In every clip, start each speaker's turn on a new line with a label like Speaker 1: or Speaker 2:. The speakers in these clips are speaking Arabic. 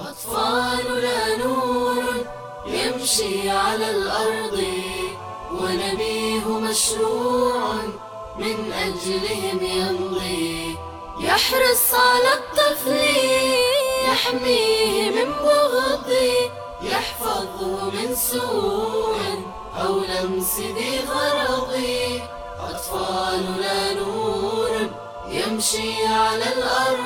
Speaker 1: أطفالنا نور يمشي على الأرض ونبيه مشروع من أجلهم يمضي. يحرص على الطفل يحميه من بغض يحفظه من سوء أو لمس ذي غرض. أطفالنا نور يمشي على الأرض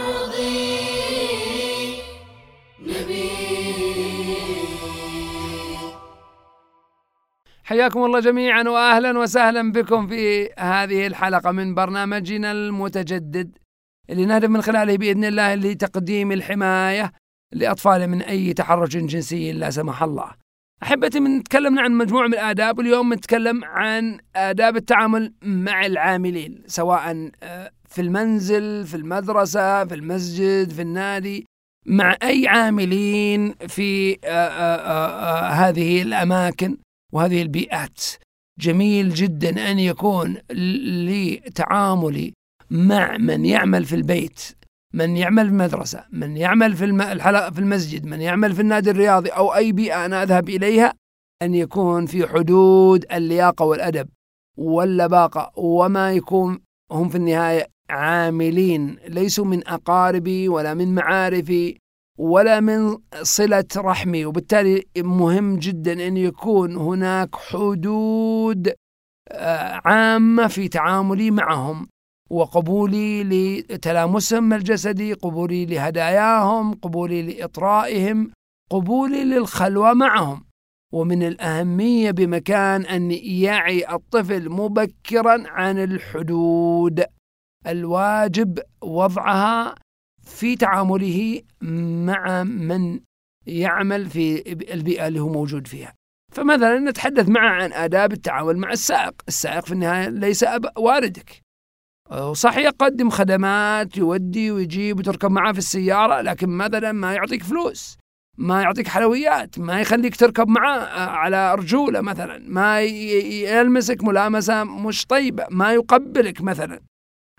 Speaker 2: حياكم الله جميعا واهلا وسهلا بكم في هذه الحلقة من برنامجنا المتجدد اللي نهدف من خلاله بإذن الله لتقديم الحماية لأطفال من أي تحرش جنسي لا سمح الله. أحبتي من تكلمنا عن مجموعة من الآداب واليوم نتكلم عن آداب التعامل مع العاملين سواء آه، في المنزل، في المدرسة، في المسجد، في النادي، مع أي عاملين في آه، آه، هذه الأماكن وهذه البيئات. جميل جدا أن يكون لتعاملي مع من يعمل في البيت من يعمل في المدرسة من يعمل في في المسجد من يعمل في النادي الرياضي أو أي بيئة أنا أذهب إليها أن يكون في حدود اللياقة والأدب واللباقة وما يكون هم في النهاية عاملين ليسوا من أقاربي ولا من معارفي. ولا من صلة رحمي. وبالتالي مهم جدا أن يكون هناك حدود آه، عامة في تعاملي معهم وقبولي لتلامسهم الجسدي قبولي لهداياهم قبولي لإطرائهم قبولي للخلوة معهم. ومن الأهمية بمكان أن يعي الطفل مبكرا عن الحدود الواجب وضعها في تعامله مع من يعمل في البيئة اللي هو موجود فيها. فمثلا نتحدث معه عن آداب التعامل مع السائق. السائق في النهاية ليس أب والدك صح يقدم خدمات يودي ويجيب وتركب معه في السيارة لكن مثلا ما يعطيك فلوس ما يعطيك حلويات ما يخليك تركب معاه على رجولة مثلا ما يلمسك ملامسة مش طيبة ما يقبلك مثلا.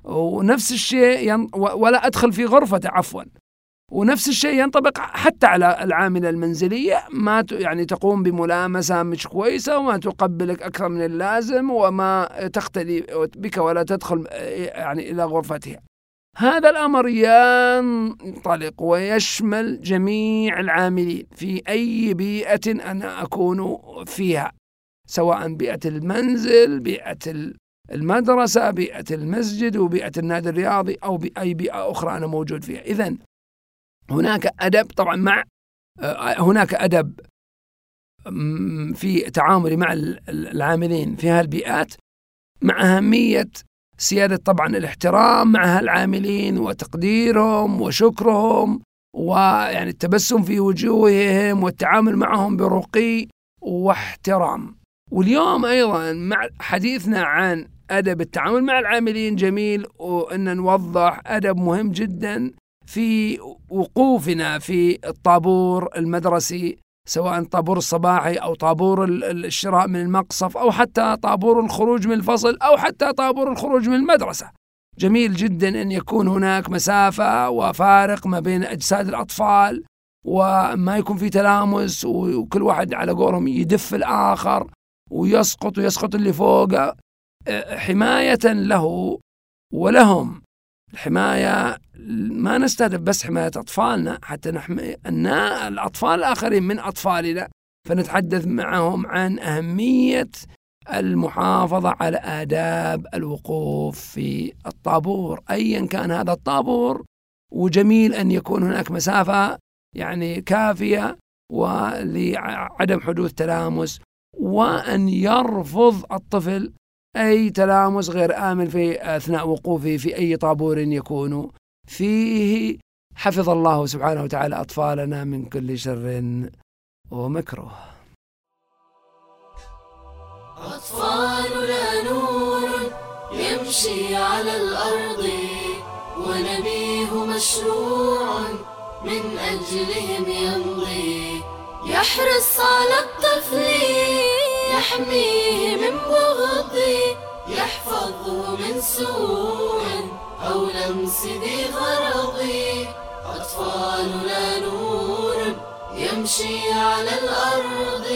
Speaker 2: ونفس الشيء ين... ولا أدخل في غرفته عفوا. ونفس الشيء ينطبق حتى على العاملة المنزلية. ما ت... يعني تقوم بملامسة مش كويسة وما تقبلك أكثر من اللازم وما تختلي بك ولا تدخل يعني إلى غرفتها. هذا الأمر ينطلق ويشمل جميع العاملين في أي بيئة أنا أكون فيها سواء بيئة المنزل بيئة المدرسة بيئة المسجد وبيئة النادي الرياضي أو بأي بيئة أخرى أنا موجود فيها. إذا هناك أدب طبعا مع آه، هناك أدب في تعاملي مع العاملين في هالبيئات مع أهمية سيادة طبعا الاحترام مع هالعاملين وتقديرهم وشكرهم ويعني التبسم في وجوههم والتعامل معهم برقي واحترام. واليوم أيضا مع حديثنا عن أدب التعامل مع العاملين جميل وأن نوضح أدب مهم جدا في وقوفنا في الطابور المدرسي سواء طابور الصباحي أو طابور الشراء من المقصف أو حتى طابور الخروج من الفصل أو حتى طابور الخروج من المدرسة. جميل جدا أن يكون هناك مسافة وفارق ما بين أجساد الأطفال وما يكون في تلامس وكل واحد على قولهم يدف الآخر ويسقط ويسقط اللي فوقه. حماية له ولهم. الحماية ما نستهدف بس حماية أطفالنا حتى نحمي الأطفال الآخرين من أطفالنا فنتحدث معهم عن أهمية المحافظة على آداب الوقوف في الطابور. أيا كان هذا الطابور وجميل أن يكون هناك مسافة يعني كافية ولعدم حدوث تلامس وأن يرفض الطفل أي تلامس غير آمن في أثناء وقوفه في أي طابور يكون فيه. حفظ الله سبحانه وتعالى أطفالنا من كل شر ومكروه.
Speaker 1: أطفالنا نور يمشي على الأرض ونبيه مشروع من أجلهم يمضي. يحرص على الطفل يحميه من يحفظه من سوء أو لمس ذي غرض أطفالنا نور يمشي على الأرض.